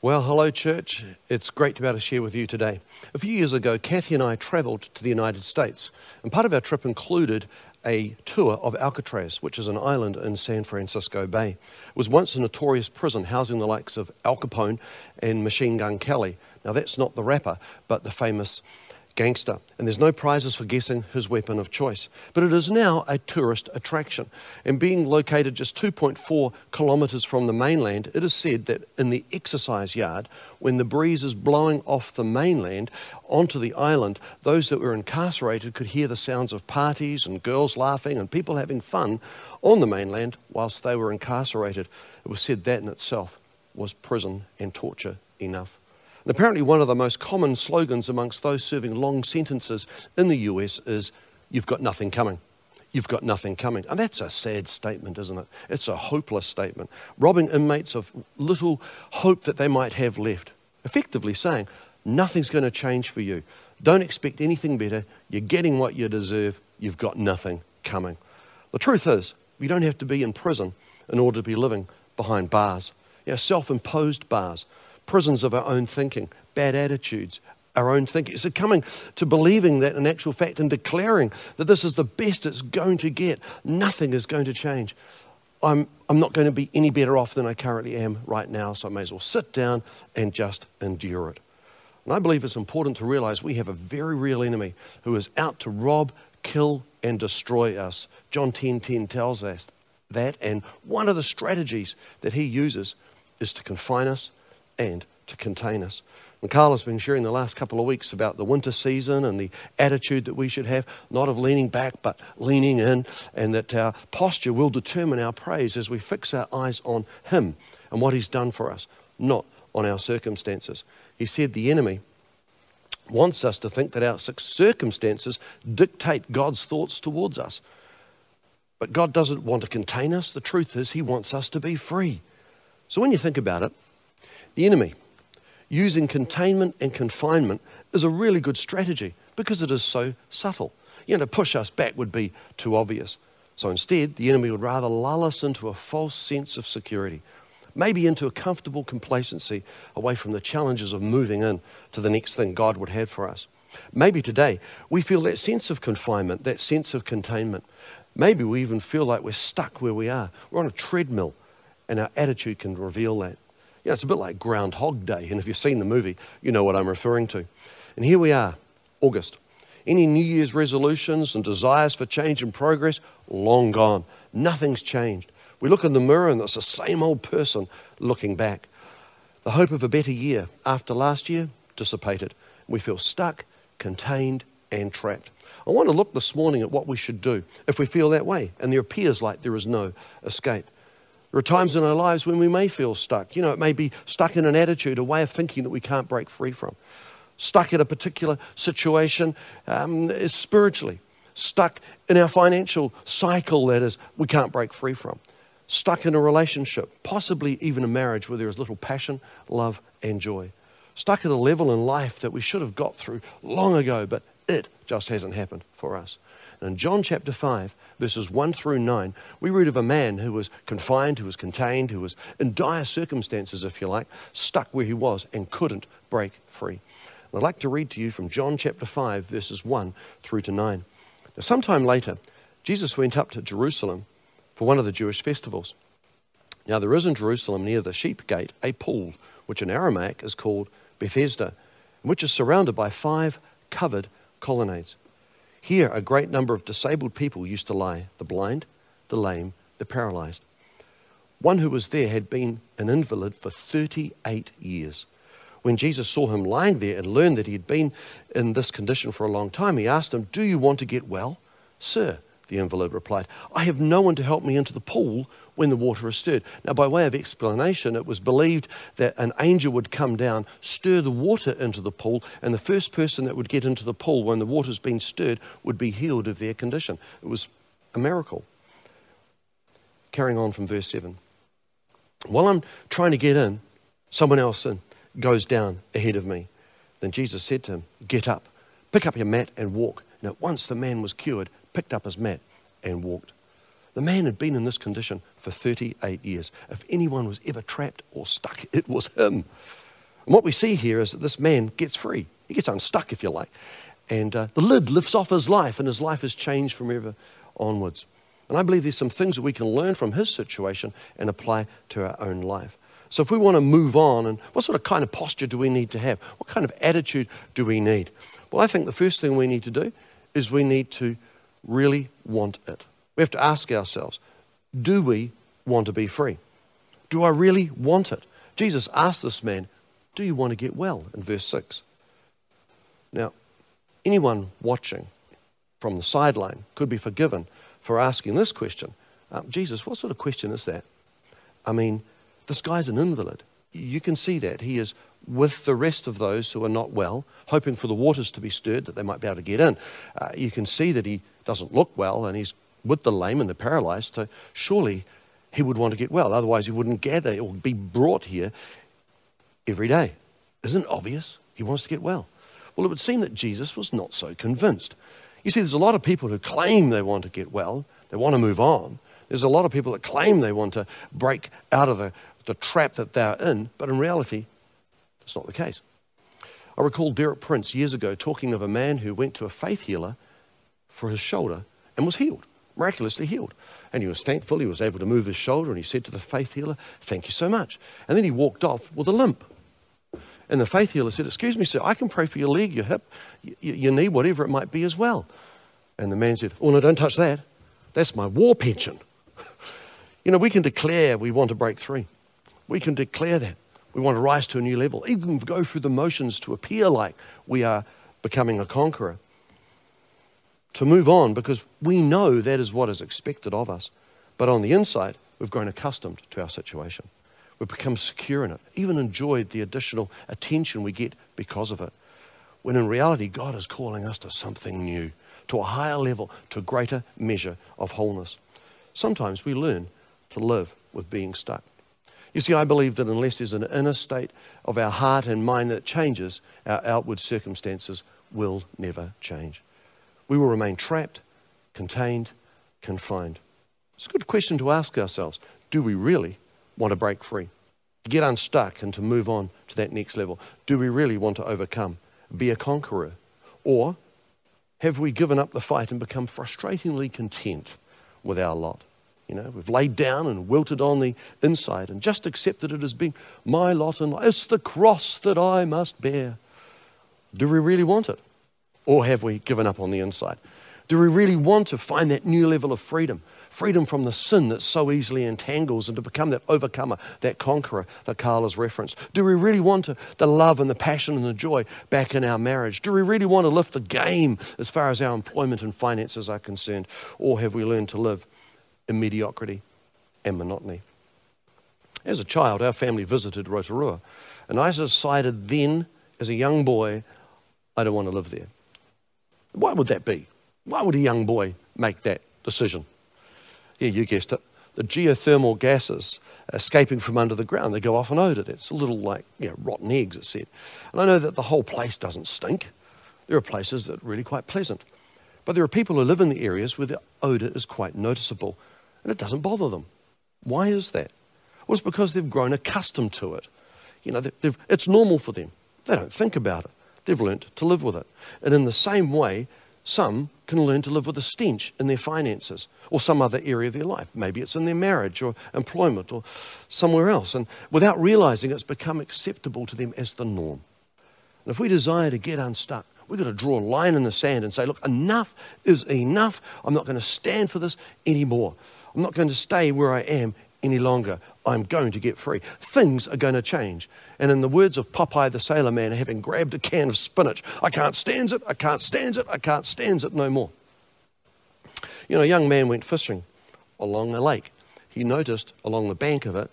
Well, hello, church. It's great to be able to share with you today. A few years ago, Kathy and I traveled to the United States, and part of our trip included a tour of Alcatraz, which is an island in San Francisco Bay. It was once a notorious prison housing the likes of Al Capone and Machine Gun Kelly. Now, that's not the rapper, but the famous gangster, and there's no prizes for guessing his weapon of choice. But it is now a tourist attraction, and being located just 2.4 kilometres from the mainland, it is said that in the exercise yard, when the breeze is blowing off the mainland onto the island, those that were incarcerated could hear the sounds of parties and girls laughing and people having fun on the mainland whilst they were incarcerated. It was said that in itself was prison and torture enough. And apparently, one of the most common slogans amongst those serving long sentences in the US is, You've got nothing coming. You've got nothing coming. And that's a sad statement, isn't it? It's a hopeless statement, robbing inmates of little hope that they might have left. Effectively saying, Nothing's going to change for you. Don't expect anything better. You're getting what you deserve. You've got nothing coming. The truth is, you don't have to be in prison in order to be living behind bars, you know, self imposed bars prisons of our own thinking, bad attitudes, our own thinking. It's coming to believing that in actual fact and declaring that this is the best it's going to get. Nothing is going to change. I'm, I'm not going to be any better off than I currently am right now, so I may as well sit down and just endure it. And I believe it's important to realize we have a very real enemy who is out to rob, kill, and destroy us. John 10:10 10, 10 tells us that, and one of the strategies that he uses is to confine us and to contain us. And Carla's been sharing the last couple of weeks about the winter season and the attitude that we should have, not of leaning back, but leaning in, and that our posture will determine our praise as we fix our eyes on Him and what He's done for us, not on our circumstances. He said the enemy wants us to think that our circumstances dictate God's thoughts towards us. But God doesn't want to contain us. The truth is, He wants us to be free. So when you think about it, the enemy. Using containment and confinement is a really good strategy because it is so subtle. You know, to push us back would be too obvious. So instead, the enemy would rather lull us into a false sense of security, maybe into a comfortable complacency away from the challenges of moving in to the next thing God would have for us. Maybe today we feel that sense of confinement, that sense of containment. Maybe we even feel like we're stuck where we are. We're on a treadmill, and our attitude can reveal that. You know, it's a bit like Groundhog Day, and if you've seen the movie, you know what I'm referring to. And here we are, August. Any New Year's resolutions and desires for change and progress, long gone. Nothing's changed. We look in the mirror and it's the same old person looking back. The hope of a better year after last year dissipated. We feel stuck, contained, and trapped. I want to look this morning at what we should do if we feel that way and there appears like there is no escape. There are times in our lives when we may feel stuck. You know, it may be stuck in an attitude, a way of thinking that we can't break free from. Stuck in a particular situation um, spiritually. Stuck in our financial cycle that is we can't break free from. Stuck in a relationship, possibly even a marriage where there is little passion, love, and joy. Stuck at a level in life that we should have got through long ago, but it just hasn't happened for us. And in John chapter 5, verses 1 through 9, we read of a man who was confined, who was contained, who was in dire circumstances, if you like, stuck where he was and couldn't break free. And I'd like to read to you from John chapter 5, verses 1 through to 9. Now, sometime later, Jesus went up to Jerusalem for one of the Jewish festivals. Now, there is in Jerusalem near the sheep gate a pool, which in Aramaic is called Bethesda, which is surrounded by five covered colonnades. Here, a great number of disabled people used to lie the blind, the lame, the paralyzed. One who was there had been an invalid for 38 years. When Jesus saw him lying there and learned that he had been in this condition for a long time, he asked him, Do you want to get well? Sir, the invalid replied, I have no one to help me into the pool when the water is stirred. Now, by way of explanation, it was believed that an angel would come down, stir the water into the pool, and the first person that would get into the pool when the water's been stirred would be healed of their condition. It was a miracle. Carrying on from verse 7. While I'm trying to get in, someone else goes down ahead of me. Then Jesus said to him, Get up, pick up your mat, and walk. And at once the man was cured picked up his mat and walked. The man had been in this condition for 38 years. If anyone was ever trapped or stuck, it was him. And what we see here is that this man gets free. He gets unstuck, if you like. And uh, the lid lifts off his life, and his life has changed from ever onwards. And I believe there's some things that we can learn from his situation and apply to our own life. So if we want to move on, and what sort of kind of posture do we need to have? What kind of attitude do we need? Well, I think the first thing we need to do is we need to really want it. We have to ask ourselves, do we want to be free? Do I really want it? Jesus asked this man, Do you want to get well? in verse 6. Now, anyone watching from the sideline could be forgiven for asking this question uh, Jesus, what sort of question is that? I mean, this guy's an invalid. You can see that. He is with the rest of those who are not well, hoping for the waters to be stirred that they might be able to get in. Uh, you can see that he doesn't look well and he's with the lame and the paralyzed. So surely he would want to get well. Otherwise, he wouldn't gather or be brought here every day. Isn't it obvious? He wants to get well. Well, it would seem that Jesus was not so convinced. You see, there's a lot of people who claim they want to get well, they want to move on. There's a lot of people that claim they want to break out of the, the trap that they're in, but in reality, it's not the case. I recall Derek Prince years ago talking of a man who went to a faith healer for his shoulder and was healed, miraculously healed. And he was thankful he was able to move his shoulder, and he said to the faith healer, Thank you so much. And then he walked off with a limp. And the faith healer said, Excuse me, sir, I can pray for your leg, your hip, your knee, whatever it might be as well. And the man said, Oh, no, don't touch that. That's my war pension. you know, we can declare we want to break free. We can declare that. We want to rise to a new level, even go through the motions to appear like we are becoming a conqueror. To move on because we know that is what is expected of us. But on the inside, we've grown accustomed to our situation. We've become secure in it, even enjoyed the additional attention we get because of it. When in reality, God is calling us to something new, to a higher level, to a greater measure of wholeness. Sometimes we learn to live with being stuck. You see, I believe that unless there's an inner state of our heart and mind that changes, our outward circumstances will never change. We will remain trapped, contained, confined. It's a good question to ask ourselves. Do we really want to break free, to get unstuck and to move on to that next level? Do we really want to overcome, be a conqueror? Or have we given up the fight and become frustratingly content with our lot? You know, we've laid down and wilted on the inside and just accepted it as being my lot and it's the cross that I must bear. Do we really want it? Or have we given up on the inside? Do we really want to find that new level of freedom? freedom from the sin that so easily entangles and to become that overcomer, that conqueror that Carl has referenced? Do we really want to, the love and the passion and the joy back in our marriage? Do we really want to lift the game as far as our employment and finances are concerned? Or have we learned to live in mediocrity and monotony? As a child, our family visited Rotorua, and I decided then, as a young boy, I don't want to live there. Why would that be? Why would a young boy make that decision? Yeah, you guessed it. The geothermal gases escaping from under the ground, they go off an odour. It's a little like you know, rotten eggs, it said. And I know that the whole place doesn't stink. There are places that are really quite pleasant. But there are people who live in the areas where the odour is quite noticeable and it doesn't bother them. Why is that? Well, it's because they've grown accustomed to it. You know, it's normal for them. They don't think about it. They've learnt to live with it. And in the same way, some can learn to live with a stench in their finances or some other area of their life. Maybe it's in their marriage or employment or somewhere else. And without realizing it's become acceptable to them as the norm. And if we desire to get unstuck, we've got to draw a line in the sand and say, look, enough is enough. I'm not going to stand for this anymore. I'm not going to stay where I am any longer. I'm going to get free. Things are going to change. And in the words of Popeye the Sailor Man, having grabbed a can of spinach, I can't stand it, I can't stand it, I can't stand it no more. You know, a young man went fishing along a lake. He noticed along the bank of it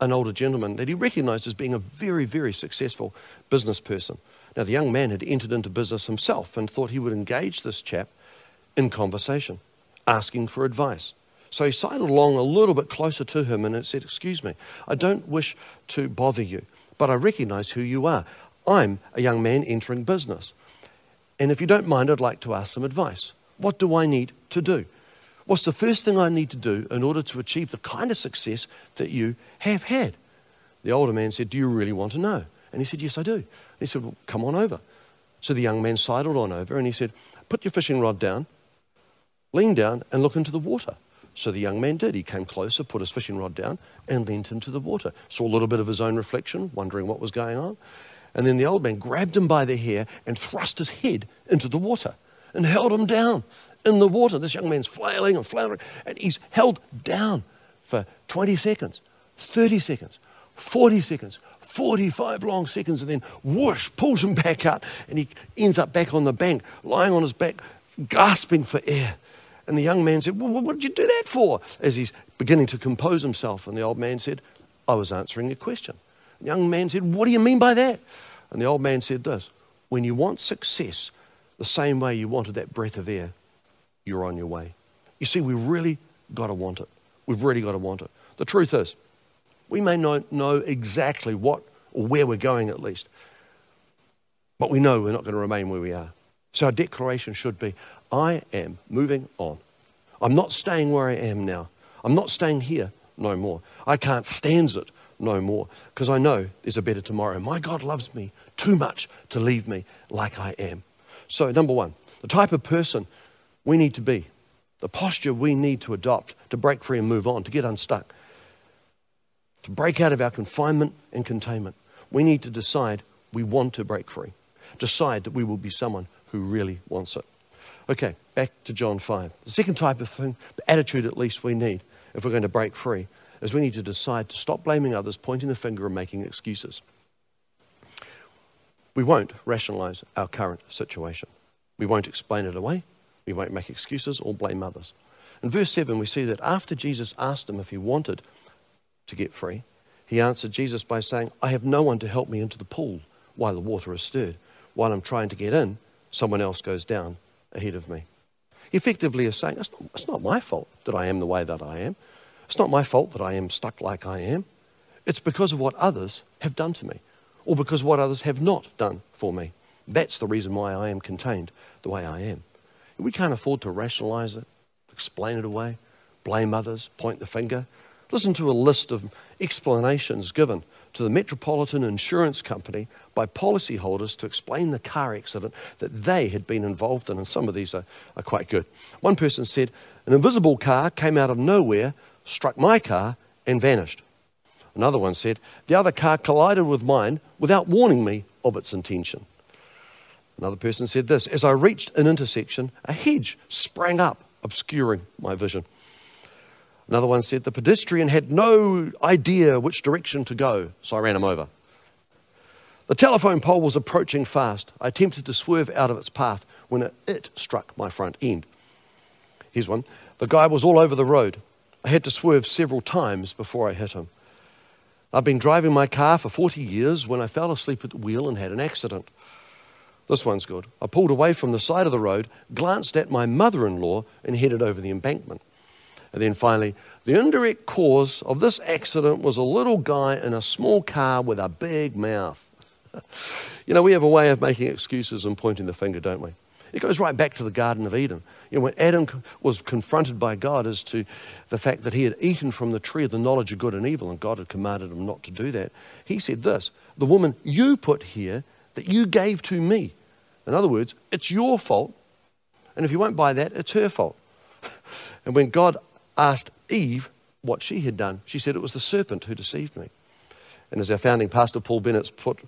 an older gentleman that he recognized as being a very, very successful business person. Now, the young man had entered into business himself and thought he would engage this chap in conversation, asking for advice. So he sidled along a little bit closer to him and said, Excuse me, I don't wish to bother you, but I recognize who you are. I'm a young man entering business. And if you don't mind, I'd like to ask some advice. What do I need to do? What's the first thing I need to do in order to achieve the kind of success that you have had? The older man said, Do you really want to know? And he said, Yes, I do. And he said, Well, come on over. So the young man sidled on over and he said, Put your fishing rod down, lean down, and look into the water. So the young man did. He came closer, put his fishing rod down, and leant into the water. Saw a little bit of his own reflection, wondering what was going on. And then the old man grabbed him by the hair and thrust his head into the water and held him down in the water. This young man's flailing and floundering, and he's held down for 20 seconds, 30 seconds, 40 seconds, 45 long seconds, and then whoosh, pulls him back out, and he ends up back on the bank, lying on his back, gasping for air. And the young man said, well, What did you do that for? As he's beginning to compose himself. And the old man said, I was answering a question. The young man said, What do you mean by that? And the old man said this When you want success the same way you wanted that breath of air, you're on your way. You see, we really got to want it. We've really got to want it. The truth is, we may not know exactly what or where we're going at least, but we know we're not going to remain where we are. So our declaration should be I am moving on. I'm not staying where I am now. I'm not staying here no more. I can't stand it no more because I know there's a better tomorrow. My God loves me too much to leave me like I am. So, number one, the type of person we need to be, the posture we need to adopt to break free and move on, to get unstuck, to break out of our confinement and containment. We need to decide we want to break free, decide that we will be someone who really wants it. Okay, back to John 5. The second type of thing, the attitude at least we need if we're going to break free, is we need to decide to stop blaming others, pointing the finger, and making excuses. We won't rationalize our current situation. We won't explain it away. We won't make excuses or blame others. In verse 7, we see that after Jesus asked him if he wanted to get free, he answered Jesus by saying, I have no one to help me into the pool while the water is stirred. While I'm trying to get in, someone else goes down ahead of me. Effectively is saying, it's not, it's not my fault that I am the way that I am. It's not my fault that I am stuck like I am. It's because of what others have done to me, or because what others have not done for me. That's the reason why I am contained the way I am. We can't afford to rationalize it, explain it away, blame others, point the finger. Listen to a list of explanations given to the Metropolitan Insurance Company by policyholders to explain the car accident that they had been involved in, and some of these are, are quite good. One person said, An invisible car came out of nowhere, struck my car, and vanished. Another one said, The other car collided with mine without warning me of its intention. Another person said this As I reached an intersection, a hedge sprang up, obscuring my vision. Another one said, The pedestrian had no idea which direction to go, so I ran him over. The telephone pole was approaching fast. I attempted to swerve out of its path when it, struck my front end. Here's one. The guy was all over the road. I had to swerve several times before I hit him. I've been driving my car for 40 years when I fell asleep at the wheel and had an accident. This one's good. I pulled away from the side of the road, glanced at my mother in law, and headed over the embankment. And then finally, the indirect cause of this accident was a little guy in a small car with a big mouth. you know, we have a way of making excuses and pointing the finger, don't we? It goes right back to the Garden of Eden. You know, when Adam was confronted by God as to the fact that he had eaten from the tree of the knowledge of good and evil, and God had commanded him not to do that, he said this The woman you put here that you gave to me. In other words, it's your fault. And if you won't buy that, it's her fault. and when God asked Eve what she had done, she said it was the serpent who deceived me. And as our founding pastor Paul Bennett's put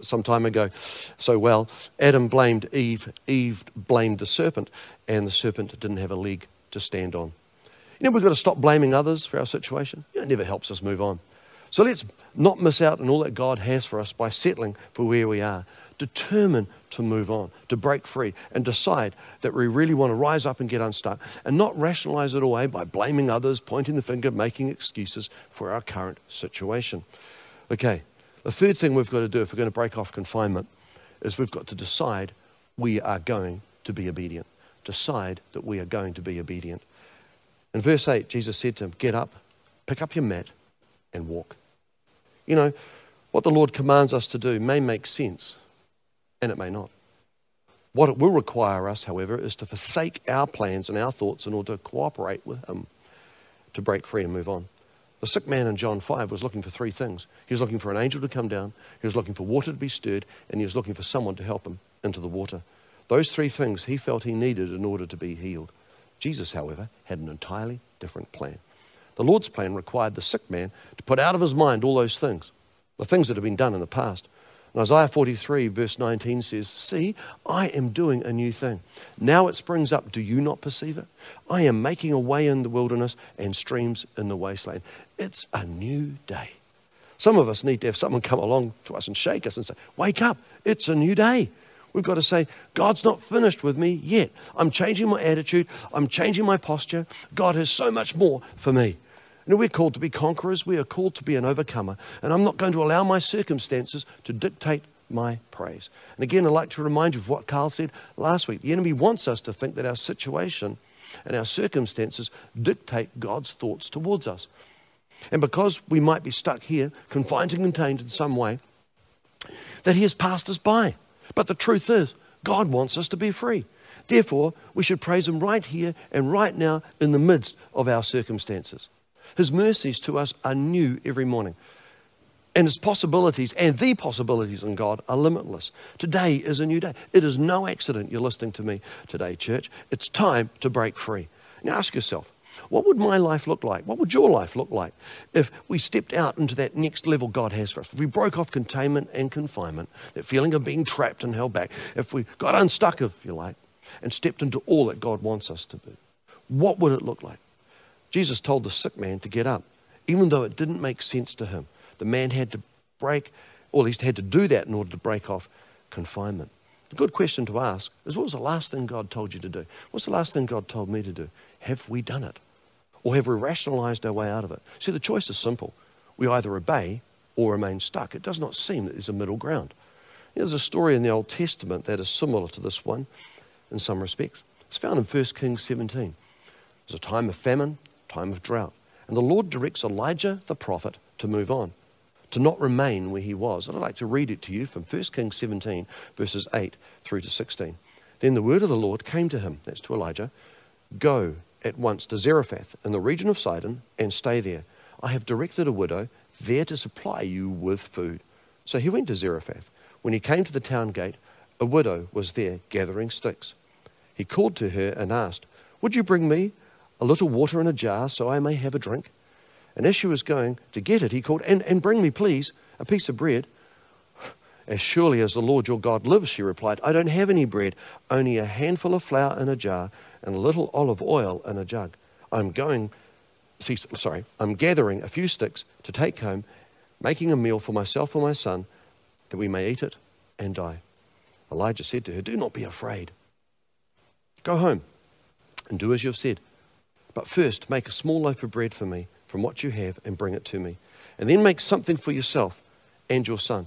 some time ago so well, Adam blamed Eve, Eve blamed the serpent, and the serpent didn't have a leg to stand on. You know, we've got to stop blaming others for our situation. It never helps us move on. So let's not miss out on all that God has for us by settling for where we are. Determine to move on, to break free, and decide that we really want to rise up and get unstuck and not rationalize it away by blaming others, pointing the finger, making excuses for our current situation. Okay, the third thing we've got to do if we're going to break off confinement is we've got to decide we are going to be obedient. Decide that we are going to be obedient. In verse 8, Jesus said to him, Get up, pick up your mat, and walk. You know, what the Lord commands us to do may make sense, and it may not. What it will require us, however, is to forsake our plans and our thoughts in order to cooperate with Him to break free and move on. The sick man in John 5 was looking for three things. He was looking for an angel to come down, he was looking for water to be stirred, and he was looking for someone to help him into the water. Those three things he felt he needed in order to be healed. Jesus, however, had an entirely different plan. The Lord's plan required the sick man to put out of his mind all those things, the things that have been done in the past. And Isaiah 43, verse 19 says, See, I am doing a new thing. Now it springs up. Do you not perceive it? I am making a way in the wilderness and streams in the wasteland. It's a new day. Some of us need to have someone come along to us and shake us and say, Wake up, it's a new day. We've got to say, God's not finished with me yet. I'm changing my attitude, I'm changing my posture. God has so much more for me. You know, we're called to be conquerors, we are called to be an overcomer, and I'm not going to allow my circumstances to dictate my praise. And again, I'd like to remind you of what Carl said last week. The enemy wants us to think that our situation and our circumstances dictate God's thoughts towards us. And because we might be stuck here, confined and contained in some way, that He has passed us by. But the truth is, God wants us to be free. Therefore, we should praise Him right here and right now in the midst of our circumstances. His mercies to us are new every morning. And his possibilities and the possibilities in God are limitless. Today is a new day. It is no accident you're listening to me today, church. It's time to break free. Now ask yourself, what would my life look like? What would your life look like if we stepped out into that next level God has for us? If we broke off containment and confinement, that feeling of being trapped and held back, if we got unstuck, if you like, and stepped into all that God wants us to be, what would it look like? Jesus told the sick man to get up, even though it didn't make sense to him. The man had to break, or at least had to do that in order to break off confinement. The good question to ask is what was the last thing God told you to do? What's the last thing God told me to do? Have we done it? Or have we rationalized our way out of it? See, the choice is simple. We either obey or remain stuck. It does not seem that there's a middle ground. There's a story in the Old Testament that is similar to this one in some respects. It's found in 1 Kings 17. There's a time of famine, time of drought. And the Lord directs Elijah the prophet to move on, to not remain where he was. And I'd like to read it to you from 1 Kings 17, verses 8 through to 16. Then the word of the Lord came to him, that's to Elijah, Go at once to Zarephath in the region of Sidon and stay there. I have directed a widow there to supply you with food. So he went to Zarephath. When he came to the town gate, a widow was there gathering sticks. He called to her and asked, Would you bring me a little water in a jar so I may have a drink? And as she was going to get it, he called, And, and bring me, please, a piece of bread. As surely as the Lord your God lives, she replied, I don't have any bread, only a handful of flour in a jar and a little olive oil in a jug. I'm going, see, sorry, I'm gathering a few sticks to take home, making a meal for myself and my son, that we may eat it and die. Elijah said to her, Do not be afraid. Go home and do as you have said. But first, make a small loaf of bread for me from what you have and bring it to me. And then make something for yourself and your son.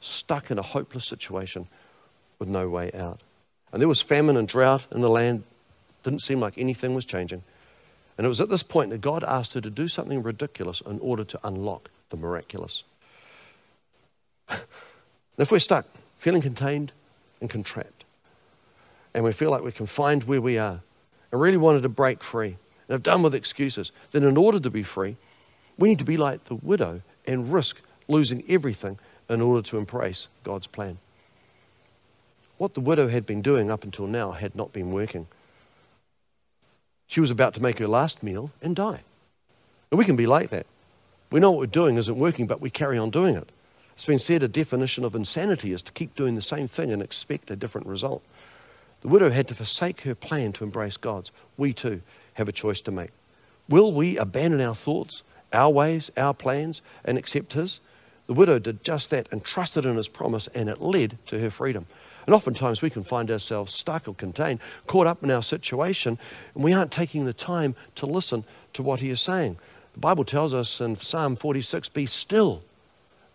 stuck in a hopeless situation with no way out. And there was famine and drought in the land. Didn't seem like anything was changing. And it was at this point that God asked her to do something ridiculous in order to unlock the miraculous. if we're stuck, feeling contained and contracted, and we feel like we're confined where we are and really wanted to break free and have done with excuses, then in order to be free, we need to be like the widow and risk losing everything in order to embrace God's plan. What the widow had been doing up until now had not been working. She was about to make her last meal and die. And we can be like that. We know what we're doing isn't working, but we carry on doing it. It's been said a definition of insanity is to keep doing the same thing and expect a different result. The widow had to forsake her plan to embrace God's. We too have a choice to make. Will we abandon our thoughts, our ways, our plans, and accept His? The widow did just that and trusted in His promise, and it led to her freedom. And oftentimes we can find ourselves stuck or contained, caught up in our situation, and we aren't taking the time to listen to what He is saying. The Bible tells us in Psalm 46 be still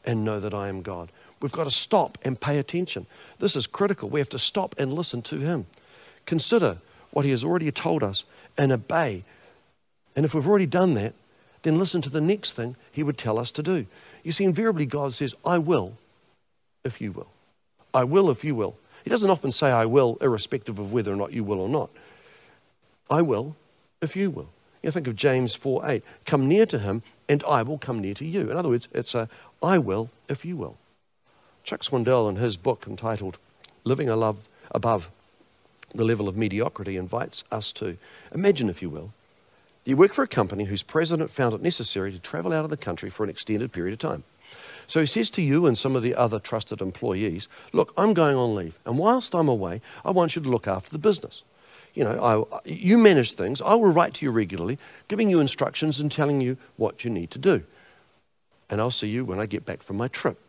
and know that I am God. We've got to stop and pay attention. This is critical. We have to stop and listen to Him. Consider what He has already told us and obey. And if we've already done that, then listen to the next thing He would tell us to do. You see, invariably, God says, I will if you will. I will if you will. He doesn't often say, I will, irrespective of whether or not you will or not. I will if you will. You think of James 4 8. Come near to him, and I will come near to you. In other words, it's a I will if you will. Chuck Swindoll, in his book entitled Living a Love Above the Level of Mediocrity, invites us to imagine, if you will, you work for a company whose president found it necessary to travel out of the country for an extended period of time. So he says to you and some of the other trusted employees, Look, I'm going on leave, and whilst I'm away, I want you to look after the business. You know, I, you manage things. I will write to you regularly, giving you instructions and telling you what you need to do. And I'll see you when I get back from my trip.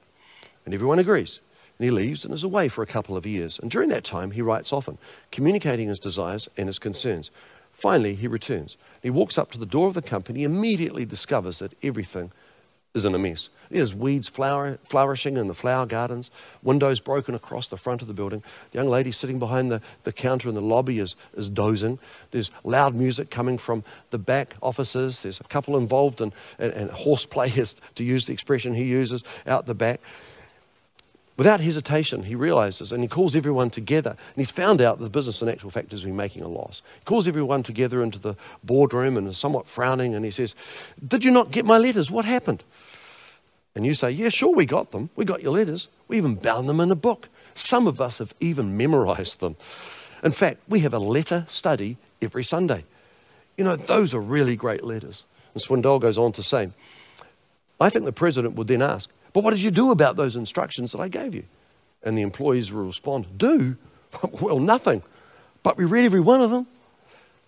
And everyone agrees. And he leaves and is away for a couple of years. And during that time, he writes often, communicating his desires and his concerns. Finally, he returns. He walks up to the door of the company, immediately discovers that everything is in a mess. There's weeds flower, flourishing in the flower gardens, windows broken across the front of the building. The young lady sitting behind the, the counter in the lobby is, is dozing. There's loud music coming from the back offices. There's a couple involved in, in, in horseplay, to use the expression he uses, out the back. Without hesitation, he realizes and he calls everyone together. And he's found out that the business, in actual fact, has been making a loss. He calls everyone together into the boardroom and is somewhat frowning and he says, Did you not get my letters? What happened? And you say, Yeah, sure, we got them. We got your letters. We even bound them in a book. Some of us have even memorized them. In fact, we have a letter study every Sunday. You know, those are really great letters. And Swindoll goes on to say, I think the president would then ask, But what did you do about those instructions that I gave you? And the employees will respond, Do? well, nothing. But we read every one of them.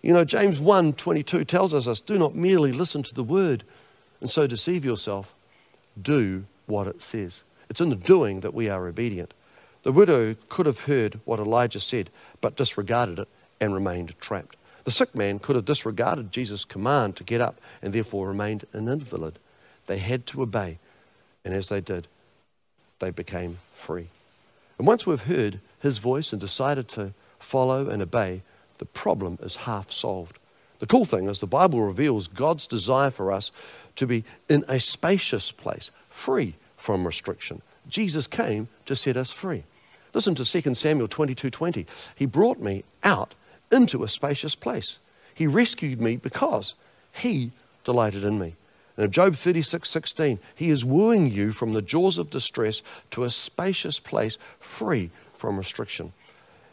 You know, James 1 22 tells us, Do not merely listen to the word and so deceive yourself do what it says. It's in the doing that we are obedient. The widow could have heard what Elijah said, but disregarded it and remained trapped. The sick man could have disregarded Jesus' command to get up and therefore remained an invalid. They had to obey, and as they did, they became free. And once we've heard his voice and decided to follow and obey, the problem is half solved. The cool thing is, the Bible reveals God's desire for us to be in a spacious place, free from restriction. Jesus came to set us free. Listen to 2 Samuel 22 20. He brought me out into a spacious place. He rescued me because he delighted in me. In Job 36 16, he is wooing you from the jaws of distress to a spacious place free from restriction.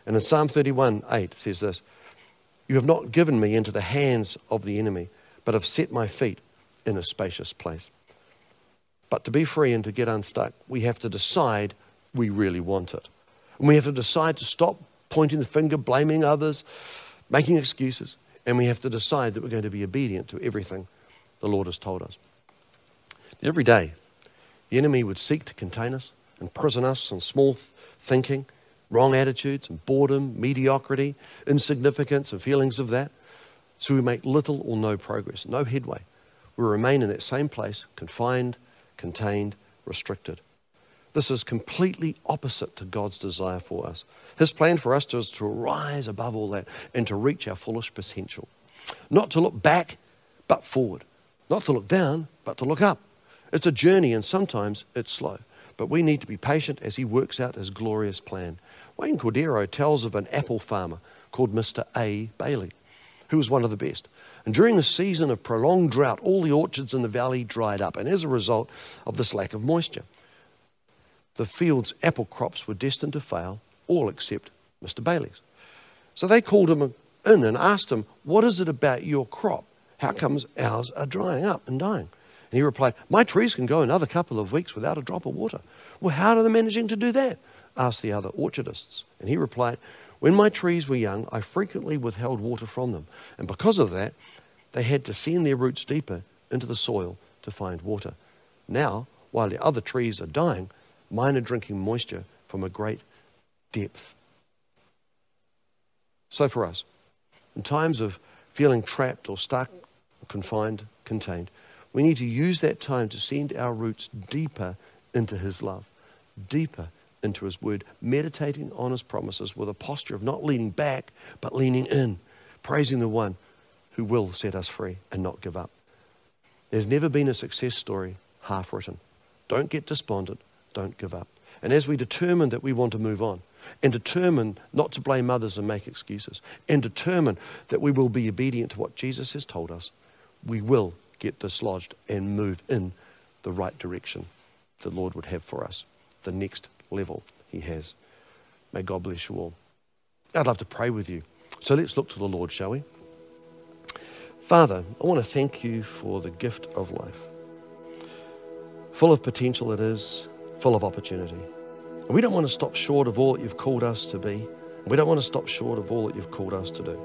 And in Psalm 31 8 says this You have not given me into the hands of the enemy, but have set my feet in a spacious place. But to be free and to get unstuck, we have to decide we really want it. And we have to decide to stop pointing the finger, blaming others, making excuses. And we have to decide that we're going to be obedient to everything the Lord has told us. Every day, the enemy would seek to contain us, imprison us in small thinking, wrong attitudes, and boredom, mediocrity, insignificance, and feelings of that. So we make little or no progress, no headway we remain in that same place, confined, contained, restricted. This is completely opposite to God's desire for us. His plan for us is to rise above all that and to reach our fullest potential. Not to look back, but forward. Not to look down, but to look up. It's a journey, and sometimes it's slow. But we need to be patient as He works out His glorious plan. Wayne Cordeiro tells of an apple farmer called Mr. A. Bailey, who was one of the best. And during the season of prolonged drought, all the orchards in the valley dried up, and as a result of this lack of moisture, the field's apple crops were destined to fail, all except Mr. Bailey's. So they called him in and asked him, What is it about your crop? How comes ours are drying up and dying? And he replied, My trees can go another couple of weeks without a drop of water. Well, how are they managing to do that? asked the other orchardists. And he replied, When my trees were young, I frequently withheld water from them. And because of that, they had to send their roots deeper into the soil to find water. Now, while the other trees are dying, mine are drinking moisture from a great depth. So, for us, in times of feeling trapped or stuck, confined, contained, we need to use that time to send our roots deeper into His love, deeper into His word, meditating on His promises with a posture of not leaning back, but leaning in, praising the one who will set us free and not give up. There's never been a success story half written. Don't get despondent, don't give up. And as we determine that we want to move on, and determine not to blame others and make excuses, and determine that we will be obedient to what Jesus has told us, we will get dislodged and move in the right direction the Lord would have for us, the next level He has. May God bless you all. I'd love to pray with you. So let's look to the Lord, shall we? Father, I want to thank you for the gift of life. Full of potential it is, full of opportunity. And we don't want to stop short of all that you've called us to be. We don't want to stop short of all that you've called us to do.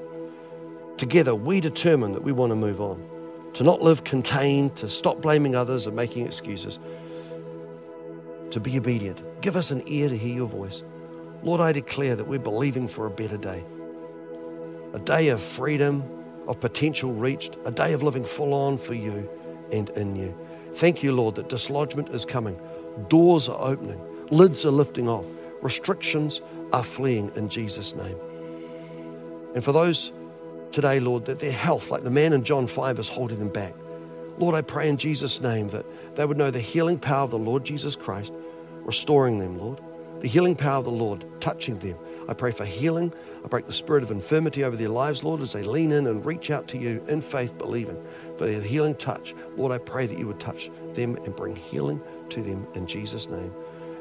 Together, we determine that we want to move on, to not live contained, to stop blaming others and making excuses, to be obedient. Give us an ear to hear your voice. Lord, I declare that we're believing for a better day, a day of freedom, of potential reached, a day of living full on for you and in you. Thank you, Lord, that dislodgement is coming, doors are opening, lids are lifting off, restrictions are fleeing in Jesus' name. And for those today, Lord, that their health, like the man in John 5, is holding them back. Lord, I pray in Jesus' name that they would know the healing power of the Lord Jesus Christ, restoring them, Lord. The healing power of the Lord touching them. I pray for healing. I break the spirit of infirmity over their lives, Lord, as they lean in and reach out to you in faith, believing for their healing touch. Lord, I pray that you would touch them and bring healing to them in Jesus' name.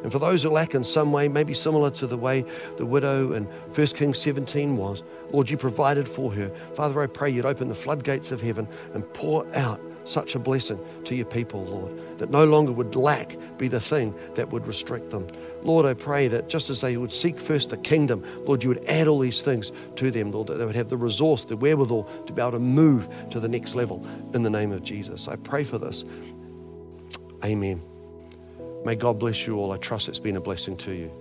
And for those who lack in some way, maybe similar to the way the widow in 1 Kings 17 was, Lord, you provided for her. Father, I pray you'd open the floodgates of heaven and pour out such a blessing to your people, Lord, that no longer would lack be the thing that would restrict them. Lord, I pray that just as they would seek first the kingdom, Lord, you would add all these things to them, Lord, that they would have the resource, the wherewithal to be able to move to the next level in the name of Jesus. I pray for this. Amen. May God bless you all. I trust it's been a blessing to you.